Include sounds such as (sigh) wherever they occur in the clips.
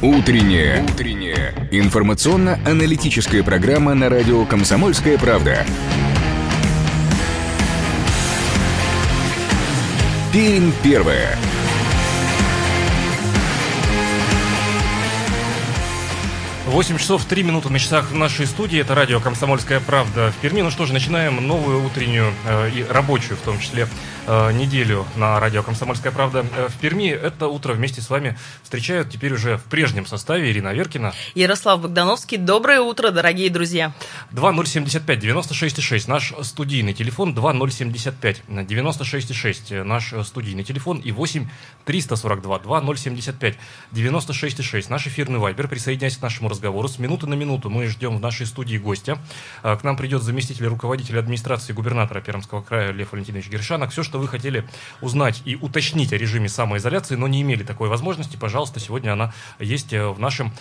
Утренняя. Утренняя. Информационно-аналитическая программа на радио «Комсомольская правда». Пермь первая. 8 часов 3 минуты на часах в нашей студии. Это радио «Комсомольская правда» в Перми. Ну что ж, начинаем новую утреннюю э, и рабочую, в том числе, неделю на радио «Комсомольская правда» э, в Перми. Это утро вместе с вами встречают теперь уже в прежнем составе Ирина Веркина. Ярослав Богдановский. Доброе утро, дорогие друзья. 2075 96,6 наш студийный телефон. 2075 96,6 наш студийный телефон. И 8 342 2075 96,6 наш эфирный вайбер. Присоединяйся к нашему разговору. С минуты на минуту мы ждем в нашей студии гостя. А, К нам придет заместитель руководителя администрации губернатора Пермского края Лев Валентинович Гершанок. Все, что вы хотели узнать и уточнить о режиме самоизоляции, но не имели такой возможности, пожалуйста, сегодня она есть э, в нашем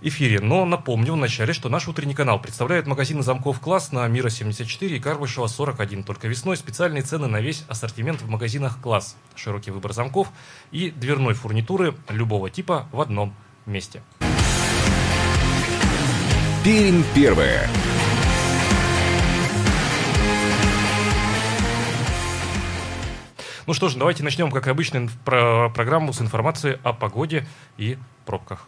эфире. Но напомню вначале, что наш утренний канал представляет магазины замков «Класс» на Мира 74 и Карбышева 41. Только весной специальные цены на весь ассортимент в магазинах «Класс». Широкий выбор замков и дверной фурнитуры любого типа в одном месте. Пермь первая. Ну что ж, давайте начнем, как обычно, про программу с информацией о погоде и пробках.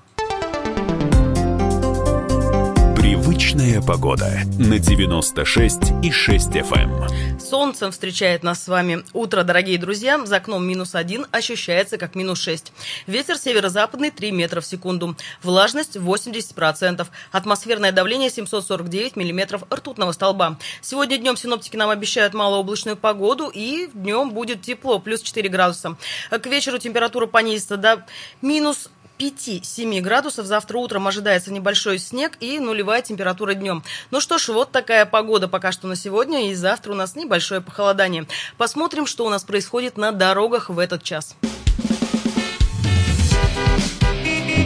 Привычная погода на 96 и 6 FM. Солнцем встречает нас с вами утро, дорогие друзья. За окном минус один, ощущается как минус шесть. Ветер северо-западный 3 метра в секунду. Влажность 80%. Атмосферное давление 749 миллиметров ртутного столба. Сегодня днем синоптики нам обещают малооблачную погоду и днем будет тепло, плюс 4 градуса. К вечеру температура понизится до минус 5-7 градусов. Завтра утром ожидается небольшой снег и нулевая температура днем. Ну что ж, вот такая погода пока что на сегодня. И завтра у нас небольшое похолодание. Посмотрим, что у нас происходит на дорогах в этот час.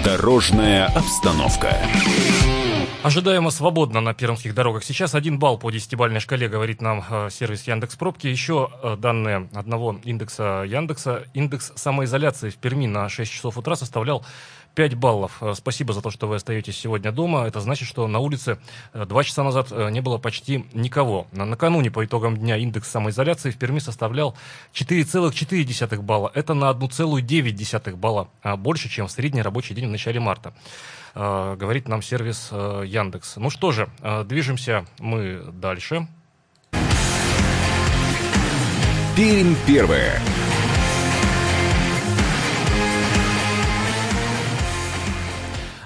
Дорожная обстановка. Ожидаемо свободно на пермских дорогах. Сейчас один балл по десятибальной шкале, говорит нам э, сервис Яндекс Пробки. Еще э, данные одного индекса Яндекса. Индекс самоизоляции в Перми на 6 часов утра составлял 5 баллов. Э, Спасибо за то, что вы остаетесь сегодня дома. Это значит, что на улице э, два часа назад э, не было почти никого. На- Накануне по итогам дня индекс самоизоляции в Перми составлял 4,4 балла. Это на 1,9 балла а больше, чем в средний рабочий день в начале марта э, говорит нам сервис э, Яндекс. Ну что же, э, движемся мы дальше. Пермь первая.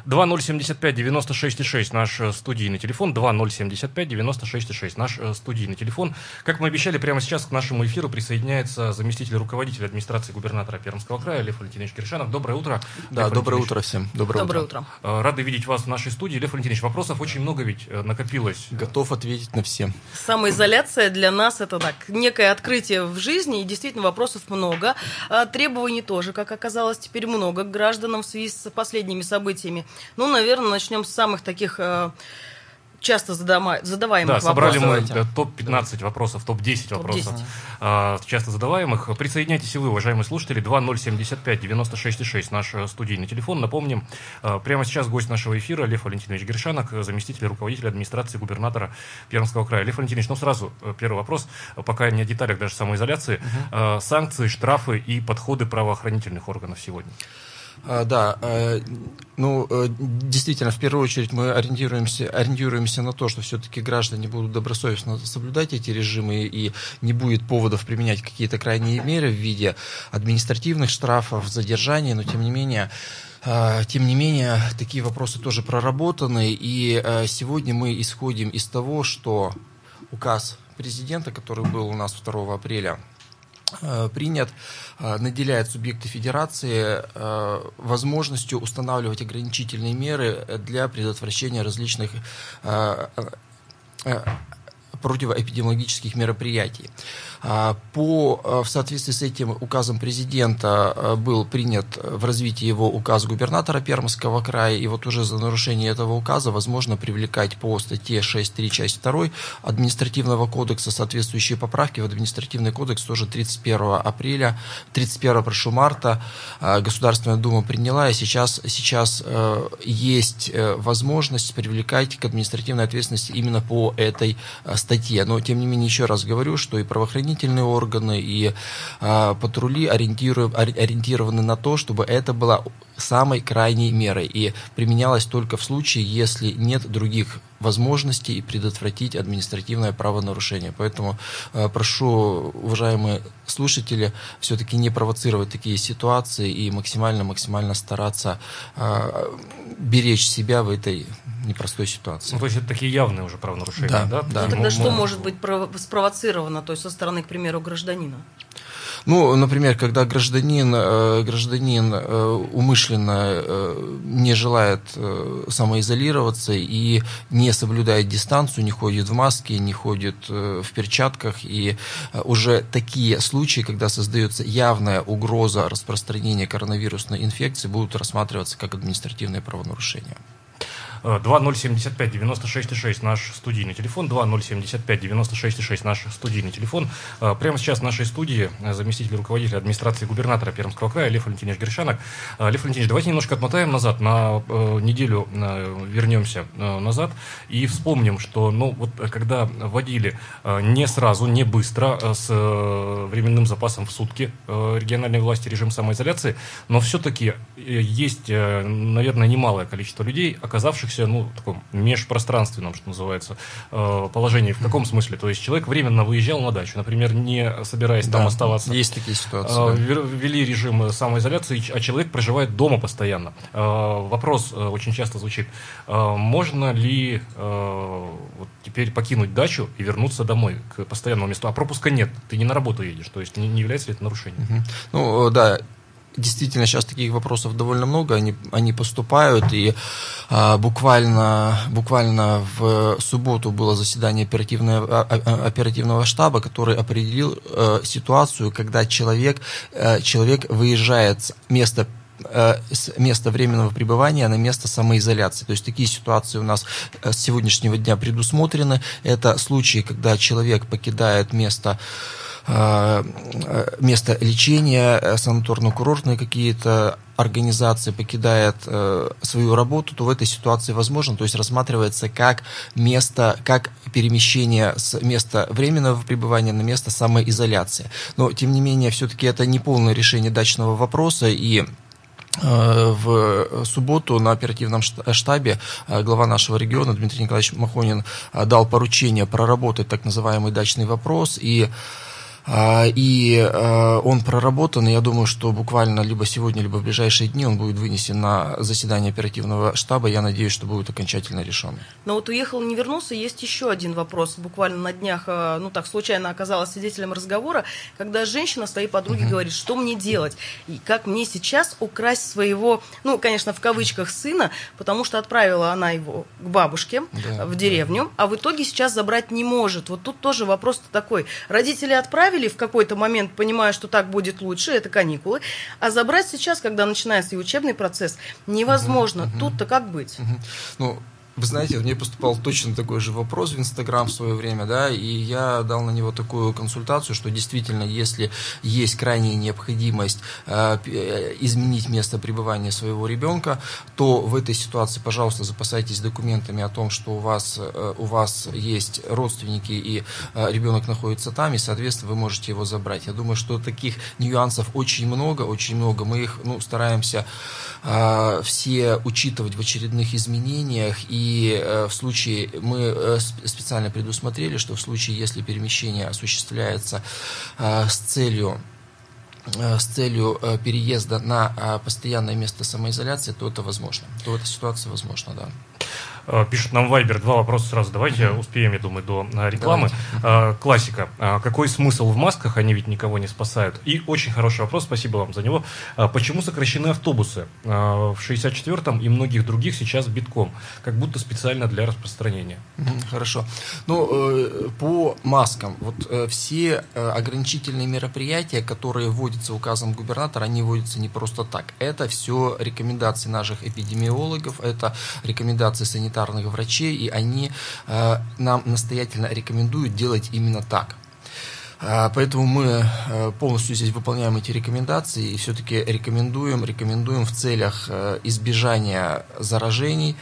Два ноль семьдесят пять девяносто шесть и шесть наш э, студийный телефон. Два ноль семьдесят пять девяносто шесть и шесть наш э, студийный телефон. Как мы обещали, прямо сейчас к нашему эфиру присоединяется заместитель руководителя администрации губернатора Пермского края Лев Валентинович Киршанов. Доброе утро. Да, Лев доброе утро всем. Доброе, Доброе утро. утро. Э, Рады видеть вас в нашей студии. Лев Валентинович, вопросов очень много ведь накопилось. Готов ответить на все. Самоизоляция для нас это так, некое открытие в жизни, и действительно вопросов много. А, Требований тоже, как оказалось, теперь много к гражданам в связи с последними событиями. Ну, наверное, начнем с самых таких э, часто задама- задаваемых Да, собрали вопросов. мы Давайте. э, топ-15 вопросов, топ-10 вопросов, Топ-10. а, часто задаваемых. Присоединяйтесь и вы, уважаемые слушатели, 2075 96 6 наш э, студийный телефон. Напомним, э, прямо сейчас гость нашего эфира Лев Валентинович Гершанок, э, заместитель руководителя администрации губернатора Пермского края. Лев Валентинович, ну сразу э, первый вопрос, э, пока не о деталях даже самоизоляции. Э, Санкции, штрафы и подходы правоохранительных органов сегодня. А, да, э, ну, э, действительно, в первую очередь мы ориентируемся, ориентируемся на то, что все-таки граждане будут добросовестно соблюдать эти режимы и не будет поводов применять какие-то крайние меры в виде административных штрафов, задержаний, но тем не менее э, тем не менее, такие вопросы тоже проработаны, и сегодня мы исходим из того, что указ президента, который был у нас 2 апреля, принят, э, наделяет субъекты федерации э, возможностью устанавливать ограничительные меры для предотвращения различных э, э, противоэпидемиологических мероприятий. А, по, а, в соответствии с этим указом президента а, был принят в развитии его указ губернатора Пермского края, и вот уже за нарушение этого указа возможно привлекать по статье 6.3 часть 2 административного кодекса соответствующие поправки в административный кодекс тоже 31 апреля, 31 прошу марта Государственная Дума приняла, и сейчас, сейчас есть э, возможность привлекать к административной ответственности именно по этой статье. Но, тем не менее, еще раз говорю, что и правоохранительные органы и а, патрули ориентированы на то, чтобы это была самой крайней мерой и применялась только в случае, если нет других возможностей предотвратить административное правонарушение. Поэтому э, прошу, уважаемые слушатели, все-таки не провоцировать такие ситуации и максимально-максимально стараться э, беречь себя в этой непростой ситуации. Ну, то есть это такие явные уже правонарушения, да? да? да. Ну, тогда что может быть спровоцировано, то есть со стороны, к примеру, гражданина? Ну, например, когда гражданин, э, гражданин э, умышленно э, не желает самоизолироваться и не соблюдает дистанцию, не ходит в маске, не ходит в перчатках, и уже такие случаи, когда создается явная угроза распространения коронавирусной инфекции, будут рассматриваться как административные правонарушения. 2075 96,6 наш студийный телефон, 2075 96,6 наш студийный телефон. Э, прямо сейчас в нашей студии э, заместитель руководителя администрации губернатора Пермского края Лев Валентинович Гришанок. Э, Лев Валентинович, давайте немножко отмотаем назад, на неделю вернемся назад и вспомним, что ну, вот, когда вводили не сразу, не быстро, с временным запасом в сутки региональной власти режим самоизоляции, но все-таки есть, наверное, немалое количество людей, оказавшихся находящихся, ну, в таком межпространственном, что называется, э, положении. В каком смысле? То есть человек временно выезжал на дачу, например, не собираясь да, там оставаться. Есть такие ситуации. Э, да. Ввели режим самоизоляции, а человек проживает дома постоянно. Э, вопрос очень часто звучит, можно ли вот теперь покинуть дачу и вернуться домой к постоянному месту? А пропуска нет, ты не на работу едешь, то есть не, не является ли это нарушением? Угу. Ну, да, действительно сейчас таких вопросов довольно много, они, они поступают, и а, буквально, буквально в субботу было заседание оперативного, а, а, оперативного штаба, который определил а, ситуацию, когда человек, а, человек выезжает с места с места временного пребывания на место самоизоляции. То есть такие ситуации у нас с сегодняшнего дня предусмотрены. Это случаи, когда человек покидает место Э, место лечения, э, санаторно-курортные какие-то организации покидает э, свою работу, то в этой ситуации возможно, то есть рассматривается как место, как перемещение с места временного пребывания на место самоизоляции. Но, тем не менее, все-таки это не полное решение дачного вопроса, и в субботу на оперативном штабе глава нашего региона Дмитрий Николаевич Махонин дал поручение проработать так называемый дачный вопрос и и а, он проработан, и я думаю, что буквально либо сегодня, либо в ближайшие дни он будет вынесен на заседание оперативного штаба. Я надеюсь, что будет окончательно решен. Но вот уехал, не вернулся, есть еще один вопрос. Буквально на днях, а, ну так случайно оказалась свидетелем разговора, когда женщина своей подруге угу. говорит, что мне делать, и как мне сейчас украсть своего, ну, конечно, в кавычках сына, потому что отправила она его к бабушке да, в деревню, да. а в итоге сейчас забрать не может. Вот тут тоже вопрос такой. Родители отправили, отправили в какой-то момент, понимая, что так будет лучше, это каникулы, а забрать сейчас, когда начинается и учебный процесс, невозможно. Угу, Тут-то как быть? Угу. Ну, вы знаете, мне поступал точно такой же вопрос в Инстаграм в свое время, да, и я дал на него такую консультацию, что действительно, если есть крайняя необходимость э, э, изменить место пребывания своего ребенка, то в этой ситуации, пожалуйста, запасайтесь документами о том, что у вас, э, у вас есть родственники и э, ребенок находится там, и, соответственно, вы можете его забрать. Я думаю, что таких нюансов очень много, очень много. Мы их ну, стараемся э, все учитывать в очередных изменениях и э, в случае, мы э, специально предусмотрели, что в случае, если перемещение осуществляется э, с целью с целью переезда на постоянное место самоизоляции, то это возможно. То эта ситуация возможна, да. Э, пишут нам Вайбер два вопроса сразу. Давайте mm-hmm. успеем, я думаю, до э, рекламы. Давайте. Классика. Какой смысл в масках? Они ведь никого не спасают. И очень хороший вопрос, спасибо вам за него. Почему сокращены автобусы? В 64-м и многих других сейчас битком, как будто специально для распространения. Хорошо. Ну, по маскам. Вот все ограничительные мероприятия, которые вводятся указом губернатора, они вводятся не просто так. Это все рекомендации наших эпидемиологов, это рекомендации санитарных врачей, и они э, нам настоятельно рекомендуют делать именно так. Э, поэтому мы э, полностью здесь выполняем эти рекомендации и все-таки рекомендуем, рекомендуем в целях избежания заражений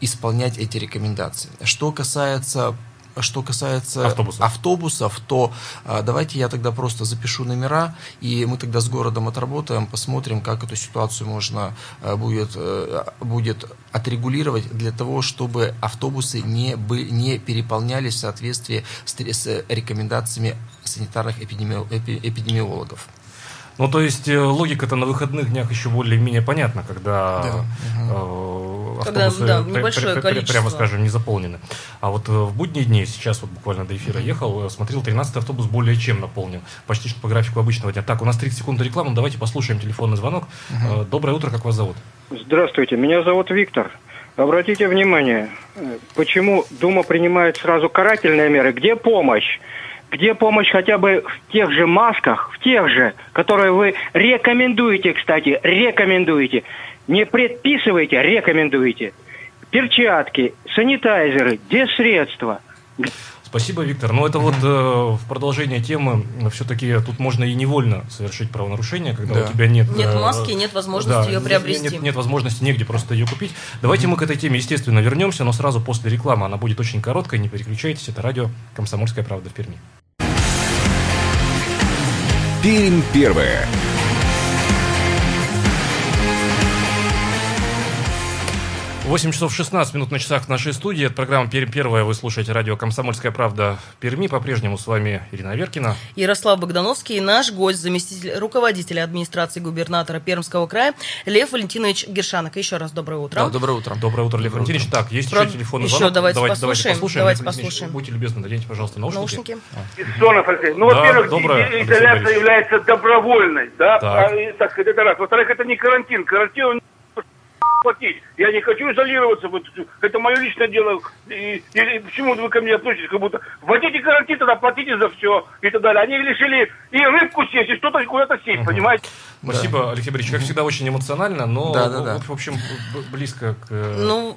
исполнять эти рекомендации. Что касается что касается автобусов, автобусов то а, давайте я тогда просто запишу номера, и мы тогда с городом отработаем, посмотрим, как эту ситуацию можно а, будет, а, будет отрегулировать для того, чтобы автобусы не, бы, не переполнялись в соответствии с, с рекомендациями санитарных эпидемиологов. Ну, то есть э, логика-то на выходных днях еще более-менее понятна, когда да. э, автобусы, когда, да, небольшое пр- количество. прямо скажем, не заполнены. А вот э, в будние дни, сейчас вот буквально до эфира ехал, э, смотрел, 13-й автобус более чем наполнен. Почти что по графику обычного дня. Так, у нас 30 секунд рекламы, давайте послушаем телефонный звонок. Угу. Доброе утро, как вас зовут? Здравствуйте, меня зовут Виктор. Обратите внимание, почему Дума принимает сразу карательные меры? Где помощь? Где помощь хотя бы в тех же масках, в тех же, которые вы рекомендуете, кстати, рекомендуете. Не предписывайте, рекомендуете. Перчатки, санитайзеры, где средства? Спасибо, Виктор. Но это вот э, в продолжение темы, все-таки тут можно и невольно совершить правонарушение, когда да. у тебя нет... Нет э, маски, нет возможности да, ее приобрести. Нет, нет, нет возможности негде просто ее купить. Давайте mm-hmm. мы к этой теме, естественно, вернемся, но сразу после рекламы. Она будет очень короткая, не переключайтесь. Это радио «Комсомольская правда» в Перми. Пермь первая. 8 часов 16 минут на часах в нашей студии. Это программа «Пермь первая». Вы слушаете радио «Комсомольская правда» в Перми. По-прежнему с вами Ирина Веркина. Ярослав Богдановский и наш гость, заместитель руководителя администрации губернатора Пермского края Лев Валентинович Гершанок. Еще раз доброе утро. Да, доброе утро. Доброе утро, Лев Валентинович. Так, есть Про... еще телефонный еще звонок. Давайте, давайте послушаем. Давайте послушаем. Давайте послушаем. Будьте любезны, наденьте, пожалуйста, наушники. Наушники. А. Ну, да, во-первых, доброе, изоляция является добровольной. Да? Так. А, так сказать, это раз. Во-вторых, это не карантин. Карантин платить. Я не хочу изолироваться. Вот, это мое личное дело. И, и почему вы ко мне относитесь, как будто вводите карантин, тогда платите за все и так далее. Они решили и рыбку съесть, и что-то куда-то сесть, угу. понимаете? Спасибо, да. Алексей Борисович. Как всегда, очень эмоционально, но, да, да, да. в общем, близко к... Э, ну,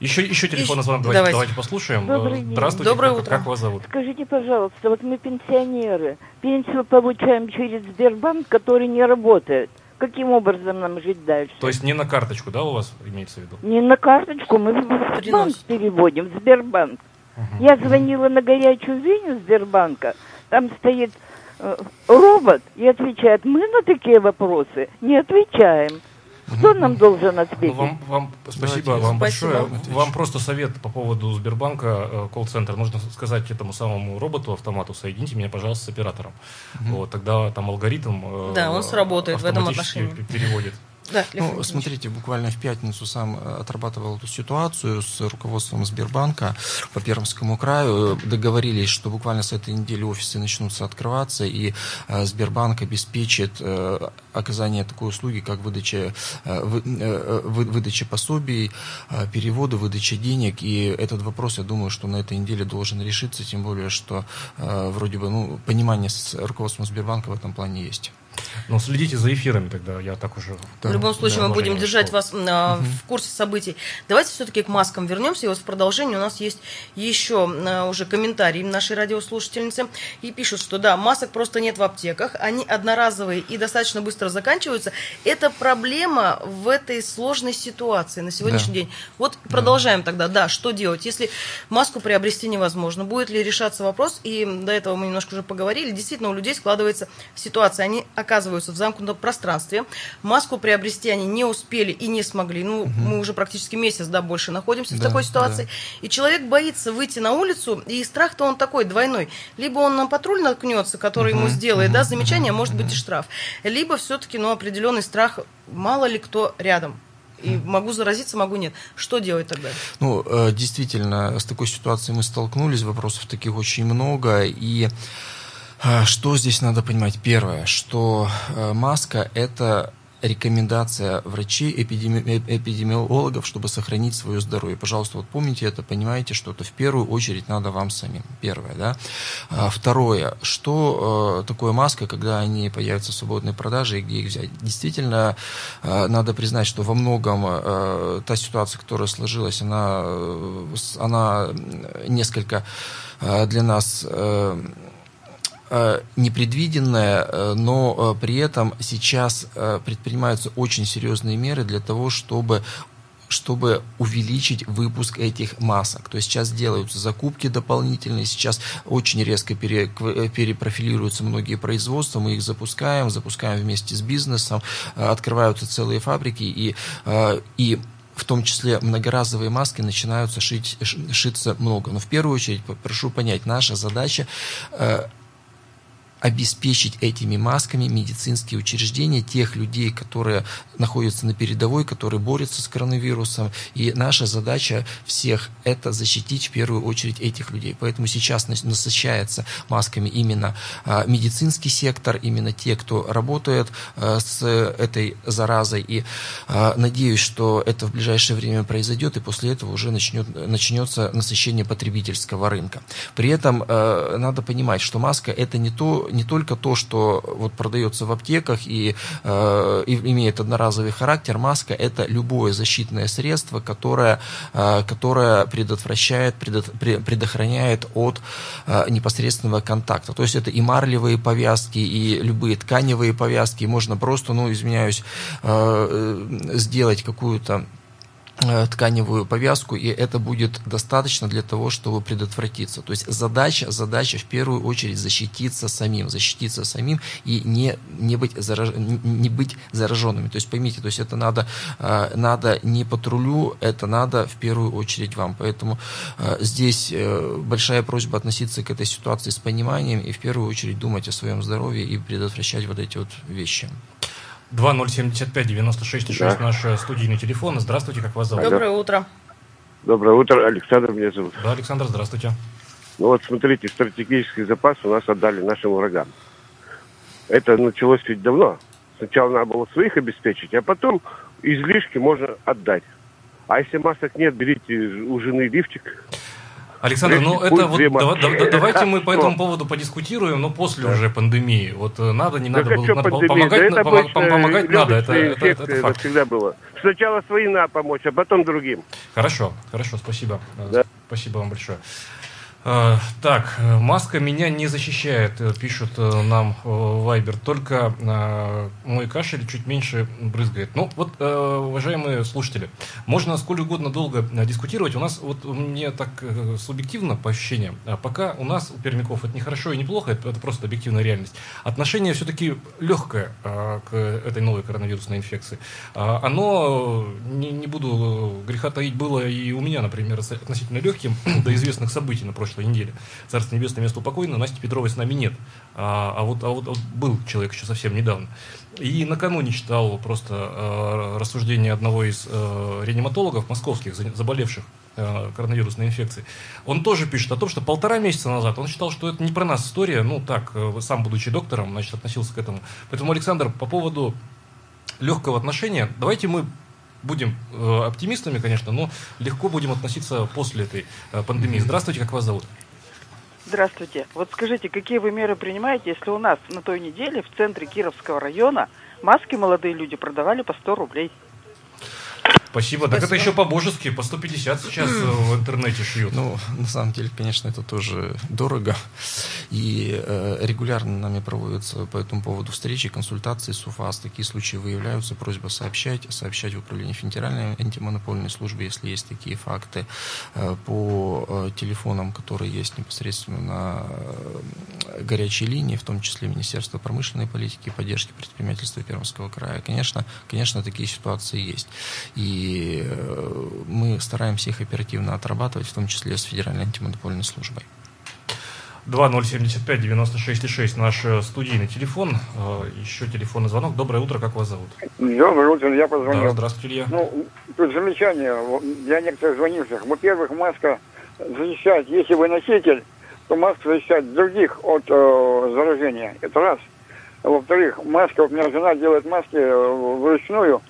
еще, еще телефон звонок давайте, давайте. давайте послушаем. Добрый день. Здравствуйте, Доброе как, утро. как вас зовут? Скажите, пожалуйста, вот мы пенсионеры, пенсию получаем через Сбербанк, который не работает. Каким образом нам жить дальше? То есть не на карточку, да, у вас имеется в виду? Не на карточку, мы в банк переводим, в Сбербанк. Угу. Я звонила на горячую линию Сбербанка, там стоит э, робот и отвечает, мы на такие вопросы не отвечаем. Кто нам должен ответить? Вам, вам спасибо Давайте, вам спасибо. большое. Вам просто совет по поводу Сбербанка, э, колл-центр. Нужно сказать этому самому роботу, автомату, соедините меня, пожалуйста, с оператором. Угу. Вот, тогда там алгоритм э, да, он сработает в этом отношении. переводит. Да, ну, смотрите, буквально в пятницу сам э, отрабатывал эту ситуацию с руководством Сбербанка по Пермскому краю. Договорились, что буквально с этой недели офисы начнутся открываться, и э, Сбербанк обеспечит э, оказание такой услуги, как выдача, выдача пособий, переводы, выдача денег. И этот вопрос, я думаю, что на этой неделе должен решиться, тем более, что вроде бы ну, понимание с руководством Сбербанка в этом плане есть. Ну, следите за эфирами тогда, я так уже... В любом случае, да, мы будем держать вас а, угу. в курсе событий. Давайте все-таки к маскам вернемся. И вот в продолжении у нас есть еще а, уже комментарии нашей радиослушательницы. И пишут, что да, масок просто нет в аптеках. Они одноразовые и достаточно быстро заканчиваются. Это проблема в этой сложной ситуации на сегодняшний да. день. Вот продолжаем да. тогда. Да, что делать? Если маску приобрести невозможно, будет ли решаться вопрос? И до этого мы немножко уже поговорили. Действительно, у людей складывается ситуация. Они оказываются в замкнутом пространстве. Маску приобрести они не успели и не смогли. Ну, угу. мы уже практически месяц, да, больше находимся да, в такой ситуации. Да. И человек боится выйти на улицу, и страх-то он такой двойной. Либо он на патруль наткнется, который угу. ему сделает, угу. да, замечание, угу. может быть и штраф. Либо все-таки, ну, определенный страх, мало ли кто рядом. И могу заразиться, могу нет. Что делать тогда? Ну, э, действительно, с такой ситуацией мы столкнулись, вопросов таких очень много. И что здесь надо понимать? Первое, что э, маска – это рекомендация врачей, эпидеми, эпидемиологов, чтобы сохранить свое здоровье. Пожалуйста, вот помните это, понимаете, что это в первую очередь надо вам самим. Первое, да. А, второе, что э, такое маска, когда они появятся в свободной продаже и где их взять? Действительно, э, надо признать, что во многом э, та ситуация, которая сложилась, она, э, она несколько э, для нас э, Э, непредвиденное, э, но э, при этом сейчас предпринимаются очень серьезные меры для того, чтобы чтобы увеличить выпуск этих масок. То есть сейчас делаются закупки дополнительные, сейчас очень резко пере, перепрофилируются многие производства, мы их запускаем, запускаем вместе с бизнесом, открываются целые фабрики и, и в том числе многоразовые маски начинаются шить, шиться много. Но в первую очередь, прошу понять, наша задача обеспечить этими масками медицинские учреждения, тех людей, которые находятся на передовой, которые борются с коронавирусом. И наша задача всех это защитить в первую очередь этих людей. Поэтому сейчас насыщается масками именно а, медицинский сектор, именно те, кто работает а, с этой заразой. И а, надеюсь, что это в ближайшее время произойдет, и после этого уже начнет, начнется насыщение потребительского рынка. При этом надо понимать, что маска это не то, не только то, что вот продается в аптеках и, э, и имеет одноразовый характер, маска это любое защитное средство, которое, э, которое предотвращает, предот, предохраняет от э, непосредственного контакта. То есть это и марлевые повязки, и любые тканевые повязки. Можно просто, ну, извиняюсь, э, э сделать какую-то тканевую повязку, и это будет достаточно для того, чтобы предотвратиться. То есть задача, задача в первую очередь защититься самим, защититься самим и не, не, быть, зараж... не быть зараженными. То есть поймите, то есть это надо, э, надо не патрулю, это надо в первую очередь вам. Поэтому э, здесь большая просьба относиться к этой ситуации с пониманием и в первую очередь думать о своем здоровье и предотвращать вот эти вот вещи. 2075-96-6 да. наш э, студийный телефон. Здравствуйте, как вас зовут? Доброе утро. Доброе утро, Александр меня зовут. Да, Александр, здравствуйте. Ну вот смотрите, стратегический запас у нас отдали нашим врагам. Это началось ведь давно. Сначала надо было своих обеспечить, а потом излишки можно отдать. А если масок нет, берите у жены лифчик, Александр, ну это вот да, да, давайте мы (laughs) по этому поводу подискутируем, но после уже пандемии. Вот э, надо, не надо, было, надо помогать, да помогать, помогать надо. Это, это, это, это факт. всегда было. Сначала своим надо помочь, а потом другим. Хорошо, хорошо, спасибо. Да. Спасибо вам большое. Э, так, маска меня не защищает, э, пишут э, нам в Viber, только мой кашель чуть меньше брызгает. Ну, вот, уважаемые слушатели, можно сколь угодно долго дискутировать. У нас, вот мне так субъективно, по ощущениям, пока у нас, у пермяков, это не хорошо и не плохо, это, просто объективная реальность. Отношение все-таки легкое к этой новой коронавирусной инфекции. Оно, не, буду греха таить, было и у меня, например, относительно легким (clears throat) до известных событий на прошлом прошлой неделе. Царство небесное, место упокойно, Насти Петровой с нами нет. А, а, вот, а, вот, вот был человек еще совсем недавно. И накануне читал просто э, рассуждение одного из э, реаниматологов московских, заболевших э, коронавирусной инфекцией. Он тоже пишет о том, что полтора месяца назад он считал, что это не про нас история, ну так, э, сам будучи доктором, значит, относился к этому. Поэтому, Александр, по поводу легкого отношения, давайте мы будем э, оптимистами, конечно, но легко будем относиться после этой э, пандемии. Здравствуйте, как вас зовут? Здравствуйте. Вот скажите, какие вы меры принимаете, если у нас на той неделе в центре Кировского района маски молодые люди продавали по 100 рублей? Спасибо. Так это еще по-божески, по 150 сейчас э, в интернете шьют. Ну, на самом деле, конечно, это тоже дорого. И э, регулярно нами проводятся по этому поводу встречи, консультации с УФАС. Такие случаи выявляются. Просьба сообщать, сообщать в управление Федеральной антимонопольной службы, если есть такие факты, э, по э, телефонам, которые есть непосредственно на э, горячей линии, в том числе Министерство промышленной политики и поддержки предпринимательства Пермского края. Конечно, конечно, такие ситуации есть. И э, мы стараемся их оперативно отрабатывать, в том числе с Федеральной антимонопольной службой. 2075 96 6 наш э, студийный телефон. Э, еще телефонный звонок. Доброе утро, как вас зовут? Доброе утро, я позвонил. Да, здравствуйте, Илья. Ну, тут замечание для некоторых звонивших. Во-первых, маска защищает, если вы носитель, то маска защищает других от э, заражения. Это раз. Во-вторых, маска, вот у меня жена делает маски э, вручную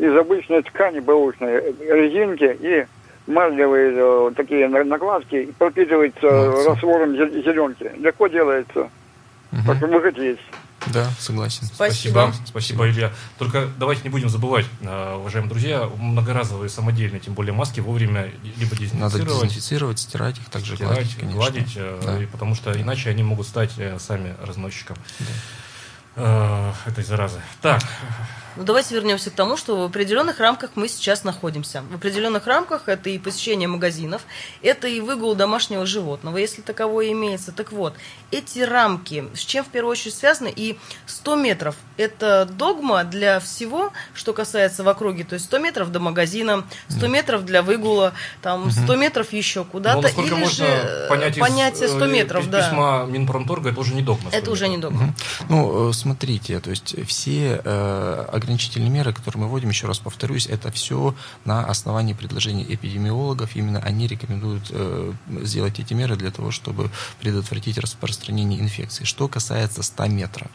из обычной ткани бэушной, резинки и марлевые э, такие накладки пропитывается Молодцы. раствором зеленки. Легко делается. Угу. Так что есть. Да, согласен. Спасибо. Спасибо, Спасибо Илья. Только давайте не будем забывать, э, уважаемые друзья, многоразовые самодельные, тем более маски, вовремя либо дезинфицировать. Надо дезинфицировать, стирать их, также стирать, гладить, конечно. гладить, э, да. потому что иначе они могут стать сами разносчиком да. этой заразы. Так, ну, давайте вернемся к тому, что в определенных рамках мы сейчас находимся. В определенных рамках это и посещение магазинов, это и выгул домашнего животного, если таковое имеется. Так вот, эти рамки, с чем в первую очередь связаны, и 100 метров – это догма для всего, что касается в округе, то есть 100 метров до магазина, 100 метров для выгула, там 100 метров еще куда-то, ну, или же понять понятие 100 из, метров, из да. письма Минпромторга это уже не догма. Это уже не догма. Ну, э, смотрите, то есть все э, ограничительные меры, которые мы вводим, еще раз повторюсь, это все на основании предложений эпидемиологов. Именно они рекомендуют э, сделать эти меры для того, чтобы предотвратить распространение инфекции. Что касается 100 метров,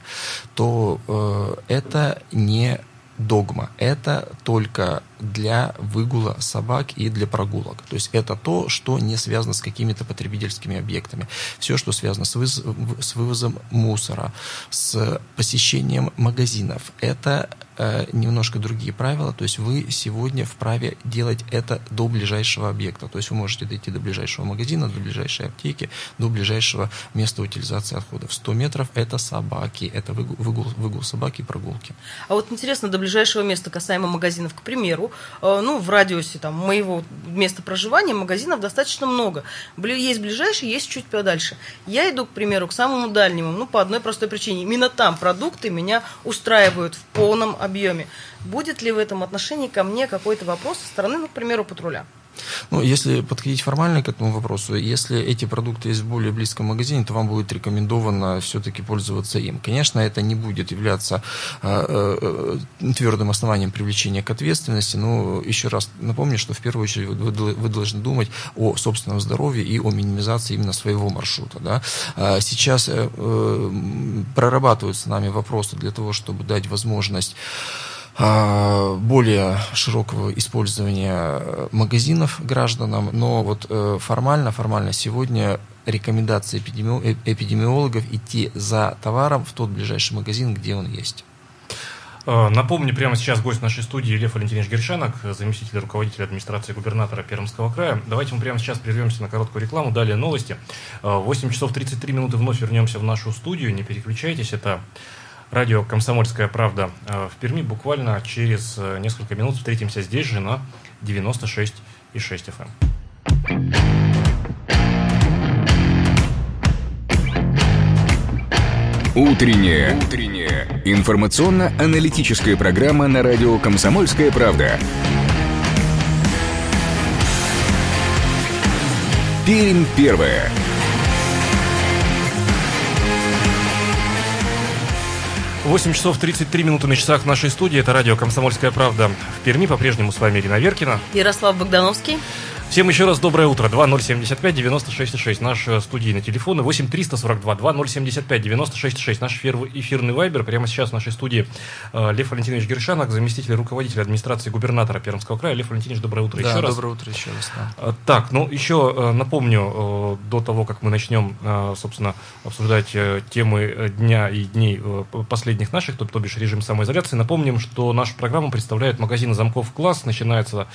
то э, это не догма. Это только для выгула собак и для прогулок. То есть это то, что не связано с какими-то потребительскими объектами. Все, что связано с, выз с вывозом мусора, с посещением магазинов, это э, немножко другие правила. То есть вы сегодня вправе делать это до ближайшего объекта. То есть вы можете дойти до ближайшего магазина, до ближайшей аптеки, до ближайшего места утилизации отходов. 100 метров – это собаки, это выгул, выгул, выгул собаки и прогулки. А вот интересно, до ближайшего места касаемо магазинов, к примеру, Э, ну, в радиусе там, моего места проживания магазинов достаточно много. Есть ближайшие, есть чуть подальше. Я иду, к примеру, к самому дальнему, ну, по одной простой причине. Именно там продукты меня устраивают в полном объеме. Будет ли в этом отношении ко мне какой-то вопрос со стороны, ну, к примеру, патруля? Ну, если подходить формально к этому вопросу, если эти продукты есть в более близком магазине, то вам будет рекомендовано все-таки пользоваться им. Конечно, это не будет являться э, э, твердым основанием привлечения к ответственности, но еще раз напомню, что в первую очередь вы, вы должны думать о собственном здоровье и о минимизации именно своего маршрута. Да? А сейчас э, э, прорабатываются нами вопросы для того, чтобы дать возможность а, более широкого использования магазинов гражданам, но вот э, формально, формально сегодня рекомендация э, эпидемиологов идти за товаром в тот ближайший магазин, где он есть. А, напомню, прямо сейчас гость нашей студии Лев Валентинович Гершанок, заместитель руководителя администрации губернатора Пермского края. Давайте мы прямо сейчас прервемся на короткую рекламу, далее новости. 8 а, часов 33 минуты вновь вернемся в нашу студию, не переключайтесь, это радио «Комсомольская правда» э, в Перми. Буквально через э, несколько минут встретимся здесь же на 96,6 FM. Эм. Утренняя. Утренняя. Информационно-аналитическая программа на радио «Комсомольская правда». Пермь первая. 8 часов 33 минуты на часах нашей студии. Это радио «Комсомольская правда» в Перми. По-прежнему с вами Ирина Веркина. Ярослав Богдановский. Всем еще раз доброе утро. 2075 96 6. Наш э, студийный телефон. 8 342 2075 96 6. Наш эфирный вайбер. Прямо сейчас в нашей студии э, Лев Валентинович Гершанок, заместитель руководителя администрации губернатора Пермского края. Лев Валентинович, доброе утро да, еще раз. доброе утро еще раз. Да. Э, так, ну еще напомню, до того, как мы начнем, собственно, обсуждать темы дня и дней последних наших, то, то бишь режим самоизоляции, напомним, что нашу программу представляет магазин замков «Класс». Начинается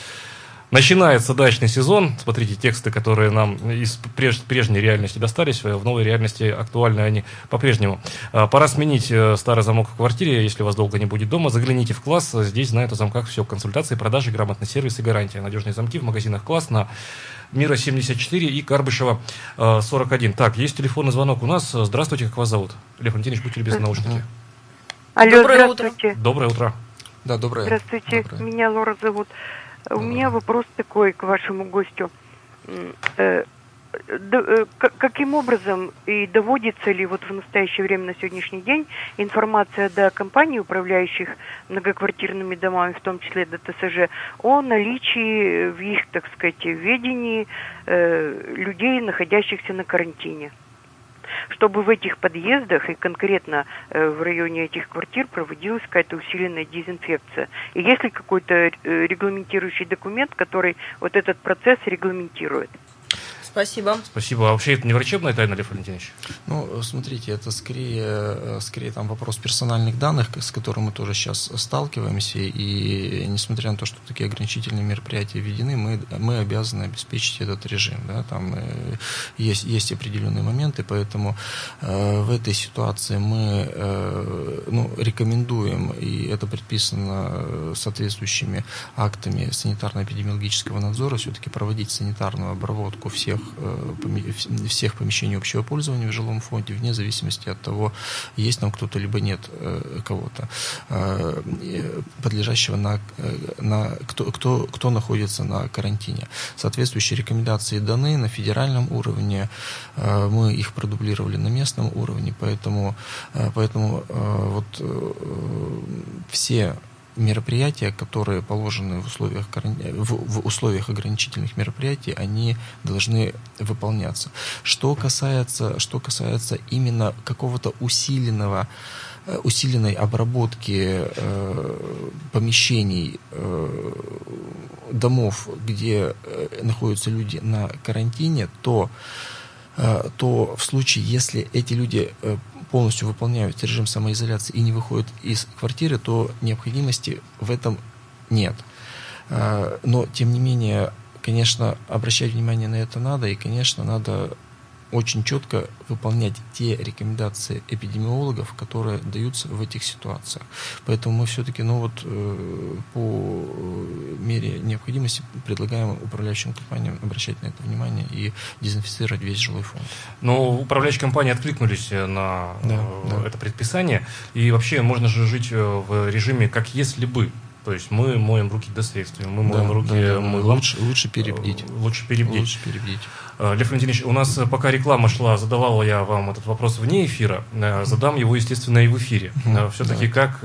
Начинается дачный сезон. Смотрите, тексты, которые нам из преж прежней реальности достались, в новой реальности актуальны они по-прежнему. А, пора сменить э, старый замок в квартире, если у вас долго не будет дома. Загляните в класс. Здесь знают о замках все. Консультации, продажи, грамотный сервис и гарантия. Надежные замки в магазинах класс на Мира 74 и Карбышева 41. Так, есть телефонный звонок у нас. Здравствуйте, как вас зовут? Лев Валентинович, будьте любезны, наушники. Алло, Доброе утро. Доброе утро. Да, доброе. Здравствуйте, доброе. меня Лора зовут. У меня вопрос такой к вашему гостю. Э, э, каким образом и доводится ли вот в настоящее время, на сегодняшний день, информация до компаний, управляющих многоквартирными домами, в том числе до ТСЖ, о наличии в их, так сказать, ведении э, людей, находящихся на карантине? Чтобы в этих подъездах и конкретно э, в районе этих квартир проводилась какая-то усиленная дезинфекция. И есть ли какой-то э, регламентирующий документ, который вот этот процесс регламентирует? Спасибо. Спасибо. А вообще это не врачебная тайна, Лев Валентинович? Ну, смотрите, это скорее, э, скорее там вопрос персональных данных, с которым мы тоже сейчас сталкиваемся. И несмотря на то, что такие ограничительные мероприятия введены, мы, мы обязаны обеспечить этот режим. Да? Там э, есть, есть определенные моменты, поэтому э, в этой ситуации мы э, ну, рекомендуем, и это предписано соответствующими актами санитарно-эпидемиологического надзора, все-таки проводить санитарную обработку всех всех, всех помещений общего пользования в жилом фонде, вне зависимости от того, есть там кто-то, либо нет э, кого-то, э, подлежащего на, э, на кто, кто, кто находится на карантине. Соответствующие рекомендации даны на федеральном уровне, мы их продублировали на местном уровне, поэтому, поэтому вот все мероприятия, которые положены в условиях, в, в условиях ограничительных мероприятий, они должны выполняться. Что касается, что касается именно какого-то усиленного э, усиленной обработки э, помещений э, домов, где э, находятся люди на карантине, то э, то в случае, если эти люди э, полностью выполняют режим самоизоляции и не выходят из квартиры, то необходимости в этом нет. А, но, тем не менее, конечно, обращать внимание на это надо, и, конечно, надо очень четко выполнять те рекомендации эпидемиологов, которые даются в этих ситуациях. Поэтому мы все-таки ну вот, э, по мере необходимости предлагаем управляющим компаниям обращать на это внимание и дезинфицировать весь жилой фонд. Но управляющие компании откликнулись на да, э, да. это предписание. И вообще можно же жить э, в режиме как если бы. То есть мы моем руки до следствия, мы моем да, руки да, да, мылом. Лучше, лучше перебдить. Лучше перебдить. Лучше перебдить. Э, Лев Валентинович, у нас э, пока реклама шла, задавал я вам этот вопрос вне эфира, э, задам его, естественно, и в эфире. Все-таки как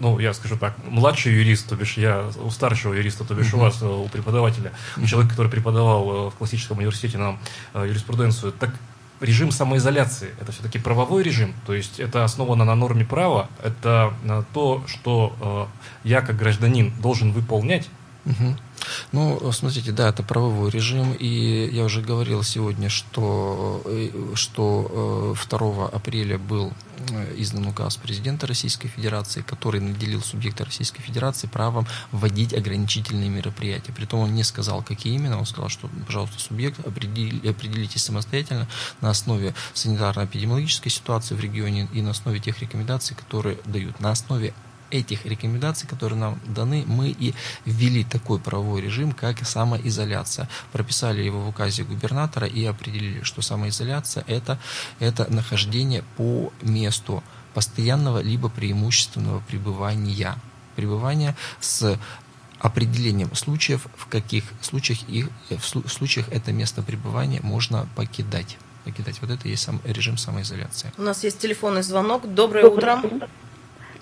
ну, я скажу так, младший юрист, то бишь я у старшего юриста, то бишь uh-huh. у вас, у преподавателя, у человека, который преподавал в классическом университете нам юриспруденцию, так режим самоизоляции – это все-таки правовой режим, то есть это основано на норме права, это то, что я как гражданин должен выполнять, Угу. Ну, смотрите, да, это правовой режим, и я уже говорил сегодня, что, э, что 2 э, апреля был э, издан указ президента Российской Федерации, который наделил субъекта Российской Федерации правом вводить ограничительные мероприятия. Притом он не сказал, какие именно, он сказал, что, пожалуйста, субъект, определитесь самостоятельно на основе санитарно-эпидемиологической ситуации в регионе и на основе тех рекомендаций, которые дают. На основе этих рекомендаций, которые нам даны, мы и ввели такой правовой режим, как самоизоляция. Прописали его в указе губернатора и определили, что самоизоляция это, это нахождение по месту постоянного либо преимущественного пребывания. Пребывание с определением случаев, в каких случаях, их, в случаях это место пребывания можно покидать. покидать. Вот это и есть сам, режим самоизоляции. У нас есть телефонный звонок. Доброе, Доброе утро.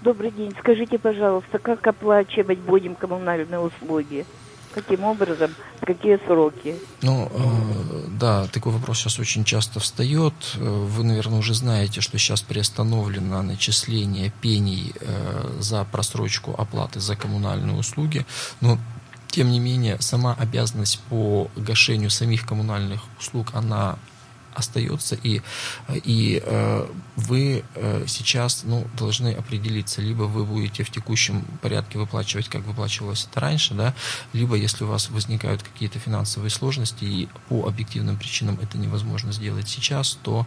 Добрый день. Скажите, пожалуйста, как оплачивать будем коммунальные услуги? Каким образом? Какие сроки? Ну, э, да, такой вопрос сейчас очень часто встает. Вы, наверное, уже знаете, что сейчас приостановлено начисление пений э, за просрочку оплаты за коммунальные услуги. Но тем не менее, сама обязанность по гашению самих коммунальных услуг, она остается, и, и э, вы э, сейчас ну, должны определиться, либо вы будете в текущем порядке выплачивать, как выплачивалось это раньше, да, либо если у вас возникают какие-то финансовые сложности, и по объективным причинам это невозможно сделать сейчас, то,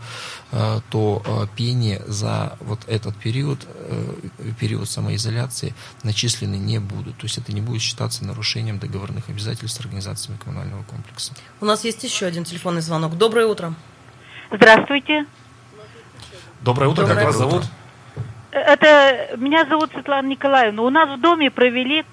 э, то э, пени за вот этот период, э, период самоизоляции начислены не будут. То есть это не будет считаться нарушением договорных обязательств с организациями коммунального комплекса. У нас есть еще один телефонный звонок. Доброе утро. Здравствуйте. Доброе утро, Доброе как вас зовут? Это меня зовут Светлана Николаевна. У нас в доме провели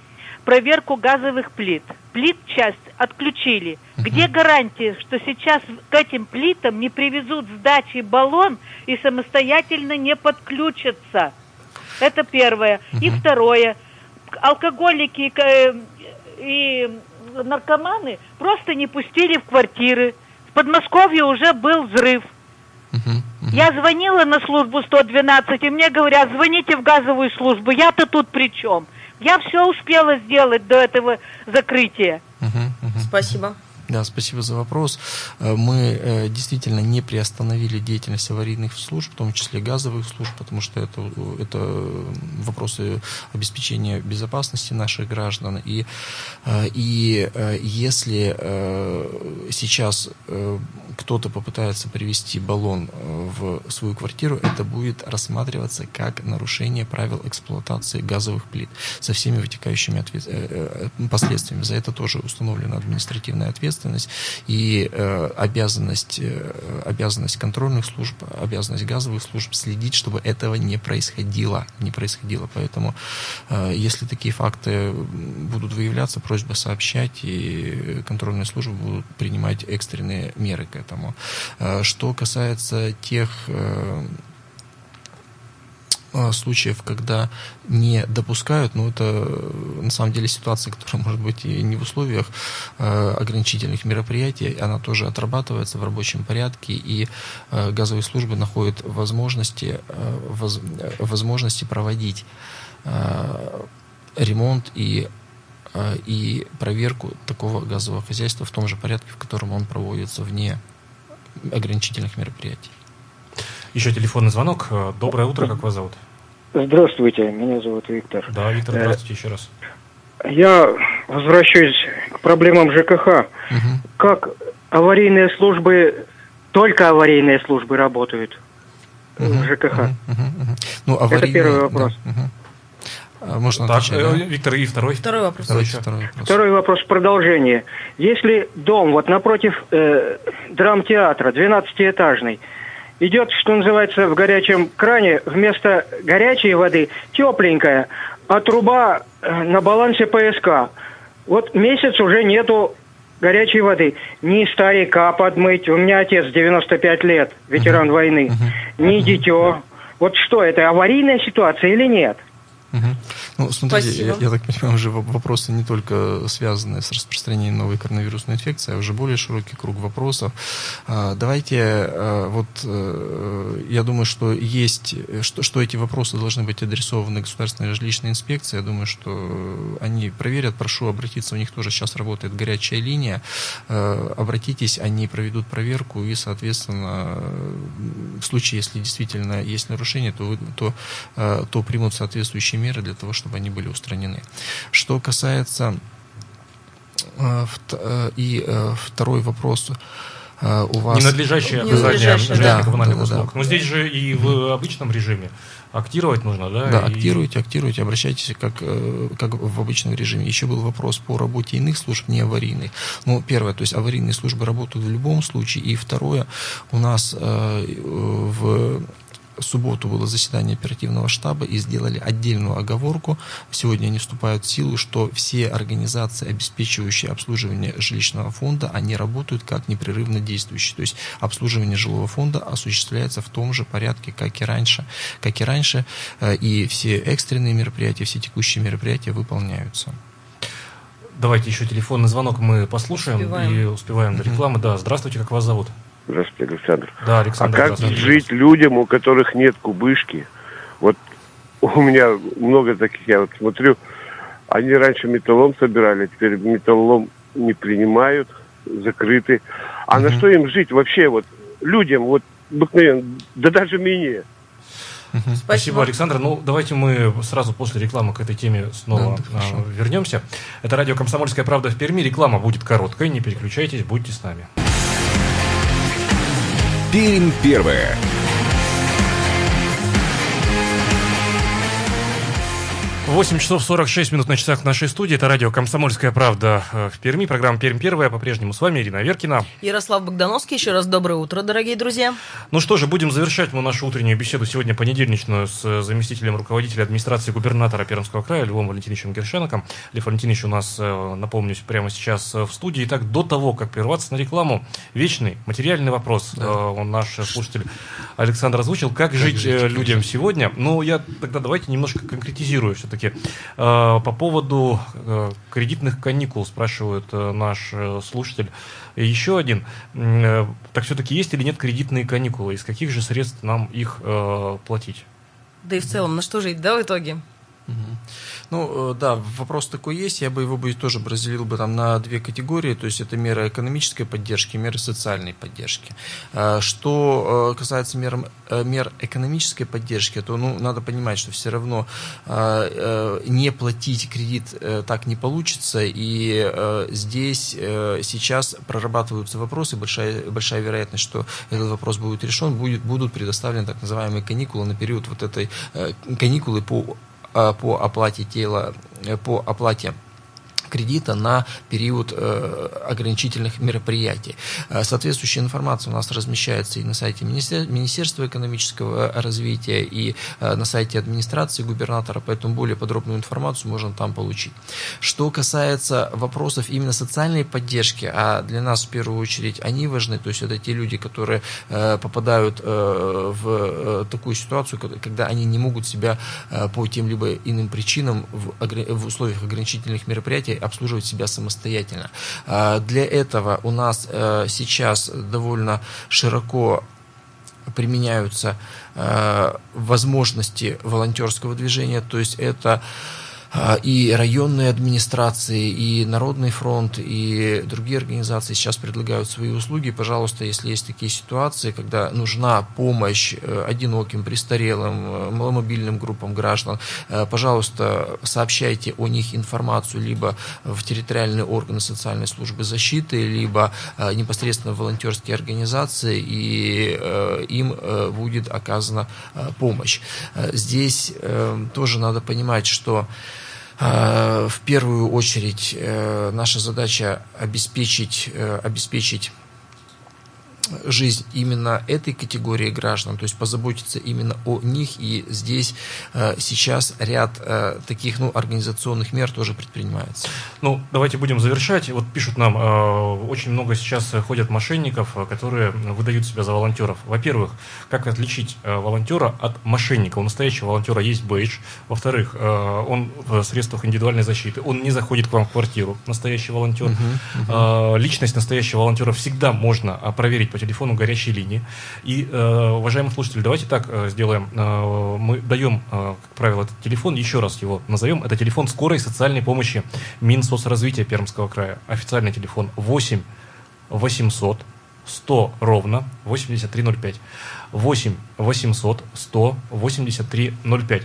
проверку газовых плит. Плит часть отключили. Где гарантия, что сейчас к этим плитам не привезут с дачи баллон и самостоятельно не подключатся? Это первое. И второе. Алкоголики э, и наркоманы просто не пустили в квартиры. В Подмосковье уже был взрыв. Я звонила на службу 112, и мне говорят, звоните в газовую службу. Я-то тут при чем? Я все успела сделать до этого закрытия. Спасибо. Да, спасибо за вопрос. Э, мы э, действительно не приостановили деятельность аварийных служб, в том числе газовых служб, потому что это, это вопросы обеспечения безопасности наших граждан. И, э, и если сейчас кто-то попытается привести баллон в свою квартиру, это будет рассматриваться как нарушение правил эксплуатации газовых плит со всеми вытекающими ответ... последствиями. За это тоже установлена административная ответственность ответственность и э, обязанность, э, обязанность контрольных служб, обязанность газовых служб следить, чтобы этого не происходило. Не происходило. Поэтому, э, если такие факты будут выявляться, просьба сообщать, и контрольные службы будут принимать экстренные меры к этому. Что касается тех случаев, когда не допускают, но это на самом деле ситуация, которая может быть и не в условиях э, ограничительных мероприятий, она тоже отрабатывается в рабочем порядке, и э, газовые службы находят возможности, э, воз, возможности проводить э, ремонт и и проверку такого газового хозяйства в том же порядке, в котором он проводится вне ограничительных мероприятий. Еще телефонный звонок. Доброе утро, как вас зовут? Здравствуйте, меня зовут Виктор. Да, Виктор, э, здравствуйте еще раз. Я возвращаюсь к проблемам ЖКХ. Угу. Как аварийные службы, только аварийные службы работают угу. в ЖКХ? Угу. Угу. Ну, аварийные, Это первый вопрос. Да. Угу. Можно так, отвечать, да? Виктор, и второй? Второй вопрос. Второй, второй вопрос. Второй вопрос в продолжение. Если дом вот напротив э, драмтеатра, 12-этажный, идет, что называется, в горячем кране вместо горячей воды тепленькая, а труба э, на балансе ПСК. Вот месяц уже нету горячей воды. Ни старика подмыть, у меня отец 95 лет, ветеран uh-huh. войны, uh-huh. ни uh-huh. дитё. Вот что, это аварийная ситуация или нет? Угу. Ну, смотрите, я, я так понимаю, уже вопросы не только связаны с распространением новой коронавирусной инфекции, а уже более широкий круг вопросов. А, давайте, а, вот э, я думаю, что есть, что, что эти вопросы должны быть адресованы государственной жилищной инспекции. Я думаю, что они проверят. Прошу обратиться, у них тоже сейчас работает горячая линия. А, обратитесь, они проведут проверку и, соответственно, в случае, если действительно есть нарушение, то, то, то примут соответствующие меры для того, чтобы они были устранены. Что касается э, э, и э, второй вопрос у вас... Ненадлежащее оказание да, коммунальных да, услуг. Да. Но здесь же и в обычном режиме актировать нужно, да? Да, и... актируйте, актируйте, обращайтесь как, как в обычном режиме. Еще был вопрос по работе иных служб, не аварийных. Ну, первое, то есть аварийные службы работают в любом случае. И второе, у нас э, в в субботу было заседание оперативного штаба и сделали отдельную оговорку. Сегодня они вступают в силу, что все организации, обеспечивающие обслуживание жилищного фонда, они работают как непрерывно действующие. То есть обслуживание жилого фонда осуществляется в том же порядке, как и раньше. Как и раньше, э, и все экстренные мероприятия, все текущие мероприятия выполняются. Давайте еще телефонный звонок мы послушаем успеваем. и успеваем до рекламы. Да, здравствуйте, как вас зовут? Здравствуйте, Александр. Да, Александр. А как жить людям, у которых нет кубышки? Вот (laughs) у меня много таких, я вот смотрю, они раньше металлом собирали, теперь металлом не принимают, закрыты. А угу. на что им жить вообще вот людям, вот обыкновенно, да даже мне? Спасибо. Спасибо, Александр. Ну, давайте мы сразу после рекламы к этой теме снова да, а, вернемся. Это радио «Комсомольская правда» в Перми. Реклама будет короткой, не переключайтесь, будьте с нами. Пермь первая. 8 часов 46 минут на часах нашей студии. Это радио «Комсомольская правда» э, в Перми. Программа «Пермь первая». По-прежнему с вами Ирина Веркина. Ярослав Богдановский. Еще раз доброе утро, дорогие друзья. Ну что же, будем завершать мы нашу утреннюю беседу сегодня понедельничную с заместителем руководителя администрации губернатора Пермского края Львом Валентиновичем Гершеноком. Лев Валентинович у нас, э, напомню, прямо сейчас э, в студии. Итак, до того, как прерваться на рекламу, вечный материальный вопрос. Да. Он наш слушатель Александр озвучил. Как, как жить, жить людям сегодня? Ну, я тогда давайте немножко конкретизирую все-таки все-таки. Э, по поводу э, кредитных каникул спрашивает э, наш слушатель. Еще один. Так все-таки есть или нет кредитные каникулы? Из каких же средств нам их платить? Да и в целом, на что жить, да, в итоге? Ну, э, да, вопрос такой есть. Я бы его бы тоже разделил бы там на две категории. То есть это меры экономической поддержки, меры социальной поддержки. А, что э, касается мер, э, мер экономической поддержки, то ну, надо понимать, что все равно а, не платить кредит так не получится. И здесь сейчас прорабатываются вопросы. Большая, большая вероятность, что этот вопрос будет решен. Будет, будут предоставлены так называемые каникулы на период вот этой каникулы по по оплате тела, э, по оплате кредита на период э, ограничительных мероприятий. Э, соответствующая информация у нас размещается и на сайте Министерства экономического развития, и э, на сайте администрации губернатора, поэтому более подробную информацию можно там получить. Что касается вопросов именно социальной поддержки, а для нас в первую очередь они важны, то есть это те люди, которые попадают в такую ситуацию, когда они не могут себя по тем либо иным причинам в условиях ограничительных мероприятий обслуживать себя самостоятельно. А, для этого у нас э, сейчас довольно широко применяются э, возможности волонтерского движения, то есть это и районные администрации, и Народный фронт, и другие организации сейчас предлагают свои услуги. Пожалуйста, если есть такие ситуации, когда нужна помощь э, одиноким, престарелым, э, маломобильным группам граждан, э, пожалуйста, сообщайте о них информацию либо в территориальные органы социальной службы защиты, либо непосредственно в волонтерские организации, и им будет оказана помощь. Здесь тоже надо понимать, что в первую очередь э, наша задача обеспечить, э, обеспечить жизнь именно этой категории граждан, то есть позаботиться именно о них, и здесь э, сейчас ряд э, таких ну, организационных мер тоже предпринимается. Ну, давайте будем завершать. Вот пишут нам, э, очень много сейчас ходят мошенников, которые выдают себя за волонтеров. Во-первых, как отличить волонтера от мошенника? У настоящего волонтера есть бейдж. Во-вторых, он в средствах индивидуальной защиты, он не заходит к вам в квартиру, настоящий волонтер. Uh-huh. Э, личность настоящего волонтера всегда можно проверить по телефону горячей линии. И, э, уважаемые слушатели, давайте так э, сделаем. Э, мы даем, как правило, этот телефон, еще раз его назовем. Это телефон скорой социальной помощи Минсоцразвития Пермского края. Официальный телефон 8 800 100 ровно 8305. 8 800 100 83 05.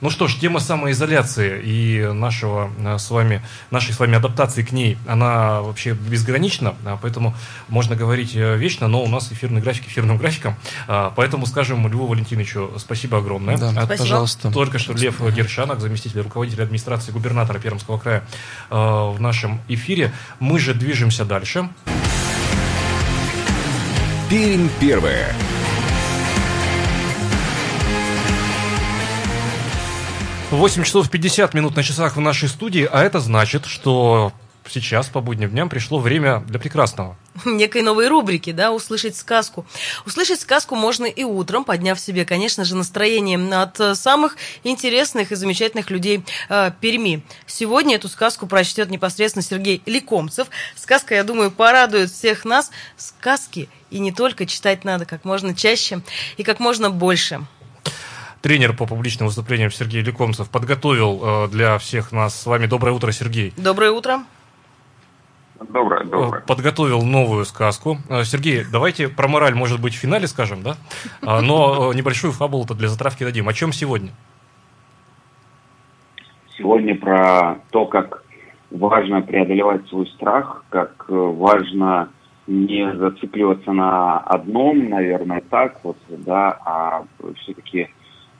Ну что ж, тема самоизоляции и нашего э, с вами, нашей с вами адаптации к ней, она вообще безгранична, а поэтому можно говорить э, вечно, но у нас эфирный график эфирным графиком. А, поэтому скажем Льву Валентиновичу спасибо огромное. Да, спасибо. пожалуйста. Только что Лев Гершанок, заместитель руководителя администрации губернатора Пермского края э, в нашем эфире. Мы же движемся дальше. Пермь первая. 8 часов 50 минут на часах в нашей студии, а это значит, что сейчас по будним дням пришло время для прекрасного. (laughs) Некой новой рубрики, да, услышать сказку. Услышать сказку можно и утром, подняв себе, конечно же, настроение от самых интересных и замечательных людей э, Перми. Сегодня эту сказку прочтет непосредственно Сергей Лекомцев. Сказка, я думаю, порадует всех нас. Сказки и не только читать надо как можно чаще и как можно больше тренер по публичным выступлениям Сергей Лекомцев подготовил э, для всех нас с вами. Доброе утро, Сергей. Доброе утро. Доброе, доброе. Э, подготовил новую сказку. Э, Сергей, давайте про мораль, может быть, в финале скажем, да? А, но небольшую фабулу-то для затравки дадим. О чем сегодня? Сегодня про то, как важно преодолевать свой страх, как важно не зацикливаться на одном, наверное, так вот, да, а все-таки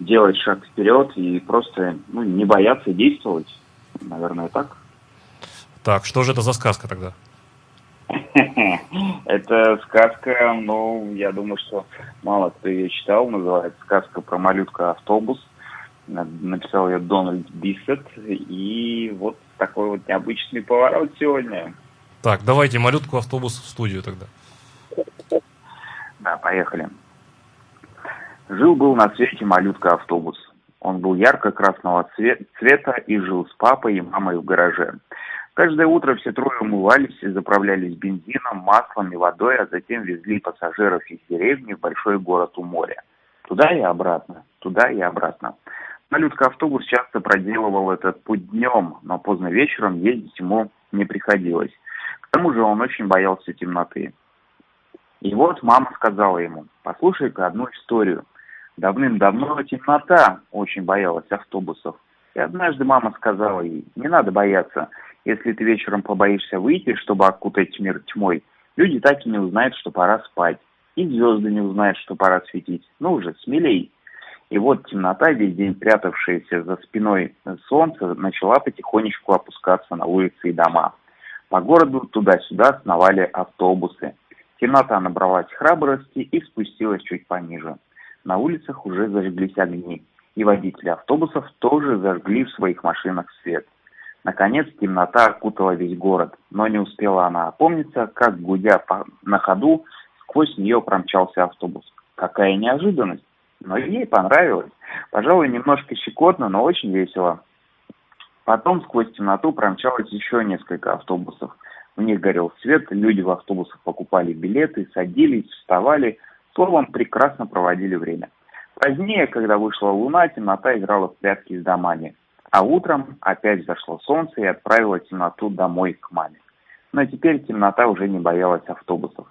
делать шаг вперед и просто ну, не бояться действовать. Наверное, так. Так, что же это за сказка тогда? (laughs) Это сказка, ну, я думаю, что мало кто ее читал, называется «Сказка про малютка-автобус». Написал ее Дональд Биссет, и вот такой вот необычный поворот сегодня. Так, давайте малютку-автобус в студию тогда. Да, поехали. Жил-был на свете малютка-автобус. Он был ярко-красного цвета и жил с папой и мамой в гараже. Каждое утро все трое умывались и заправлялись бензином, маслом и водой, а затем везли пассажиров из деревни в большой город у моря. Туда и обратно, туда и обратно. Малютка-автобус часто проделывал этот путь днем, но поздно вечером ездить ему не приходилось. К тому же он очень боялся темноты. И вот мама сказала ему, послушай-ка одну историю. Давным-давно темнота очень боялась автобусов. И однажды мама сказала ей, не надо бояться, если ты вечером побоишься выйти, чтобы окутать мир тьмой, люди так и не узнают, что пора спать. И звезды не узнают, что пора светить. Ну уже, смелей. И вот темнота, весь день прятавшаяся за спиной солнца, начала потихонечку опускаться на улицы и дома. По городу туда-сюда сновали автобусы. Темнота набралась храбрости и спустилась чуть пониже. На улицах уже зажглись огни, и водители автобусов тоже зажгли в своих машинах свет – Наконец темнота окутала весь город, но не успела она опомниться, как, гудя по, на ходу, сквозь нее промчался автобус. Какая неожиданность! Но ей понравилось. Пожалуй, немножко щекотно, но очень весело. Потом сквозь темноту промчалось еще несколько автобусов. В них горел свет, люди в автобусах покупали билеты, садились, вставали, словом, прекрасно проводили время. Позднее, когда вышла луна, темнота играла в прятки с домами. А утром опять зашло солнце и отправило темноту домой к маме. Но теперь темнота уже не боялась автобусов.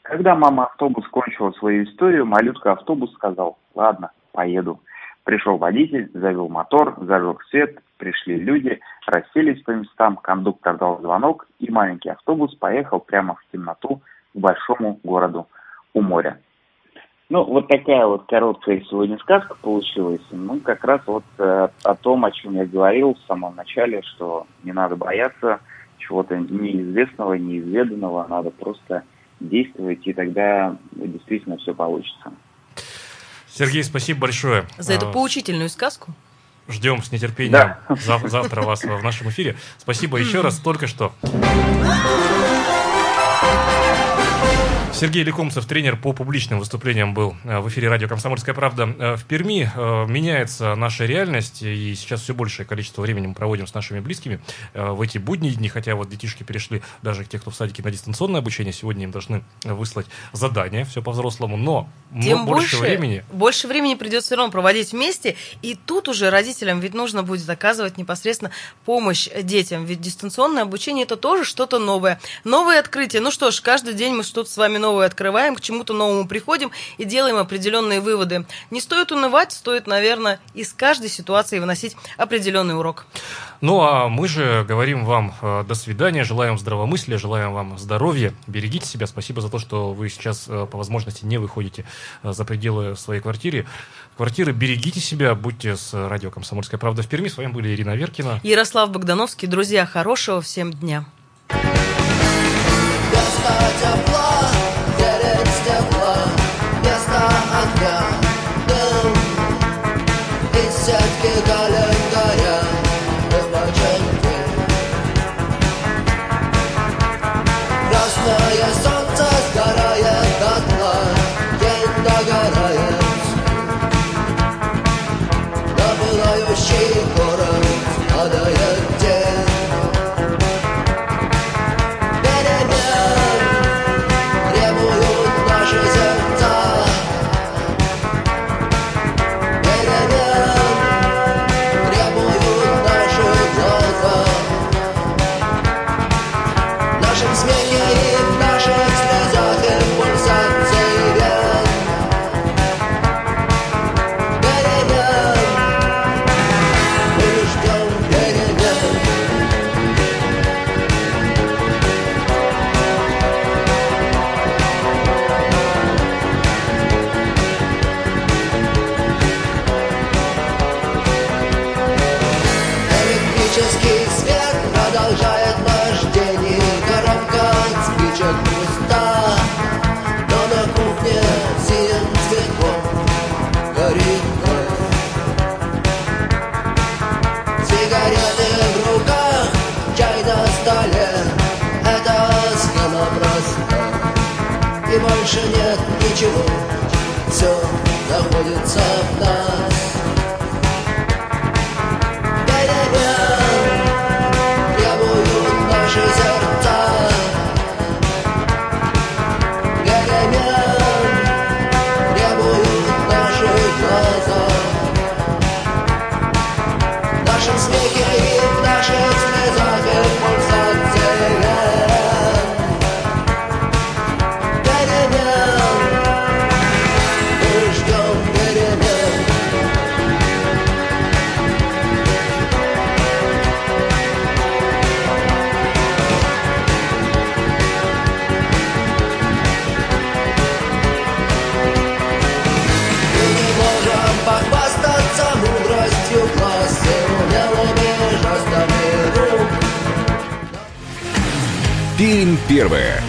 Когда мама автобус кончила свою историю, малютка автобус сказал «Ладно, поеду». Пришел водитель, завел мотор, зажег свет, пришли люди, расселись по местам, кондуктор дал звонок, и маленький автобус поехал прямо в темноту к большому городу у моря. Ну, вот такая вот короткая сегодня сказка получилась. Ну, как раз вот э, о том, о чем я говорил в самом начале, что не надо бояться чего-то неизвестного, неизведанного, надо просто действовать, и тогда действительно все получится. Сергей, спасибо большое. За эту а, поучительную сказку. Ждем с нетерпением да. завтра вас в нашем эфире. Спасибо (laughs) еще раз, только что. Сергей Лекомцев, тренер по публичным выступлениям, был э, в эфире радио «Комсомольская правда» э, в Перми. Э, меняется наша реальность, и сейчас все большее количество времени мы проводим с нашими близкими в эти будние дни, хотя вот детишки перешли, даже те, кто в садике, на дистанционное обучение, сегодня им должны выслать задание, все по-взрослому, но Тем больше, больше времени... Больше времени придется все равно проводить вместе, и тут уже родителям ведь нужно будет оказывать непосредственно помощь детям, ведь дистанционное обучение это тоже что-то новое, новое открытие. Ну что ж, каждый день мы что-то с вами новое новое открываем, к чему-то новому приходим и делаем определенные выводы. Не стоит унывать, стоит, наверное, из каждой ситуации выносить определенный урок. Ну а мы же говорим вам э, до свидания, желаем здравомыслия, желаем вам здоровья, берегите себя. Спасибо за то, что вы сейчас э, по возможности не выходите э, за пределы своей квартиры. Квартиры, берегите себя, будьте с радио «Комсомольская правда» в Перми. С вами были Ирина Веркина. Ярослав Богдановский. Друзья, хорошего всем дня. и down. Больше нет ничего, все находится в нас. Умелыми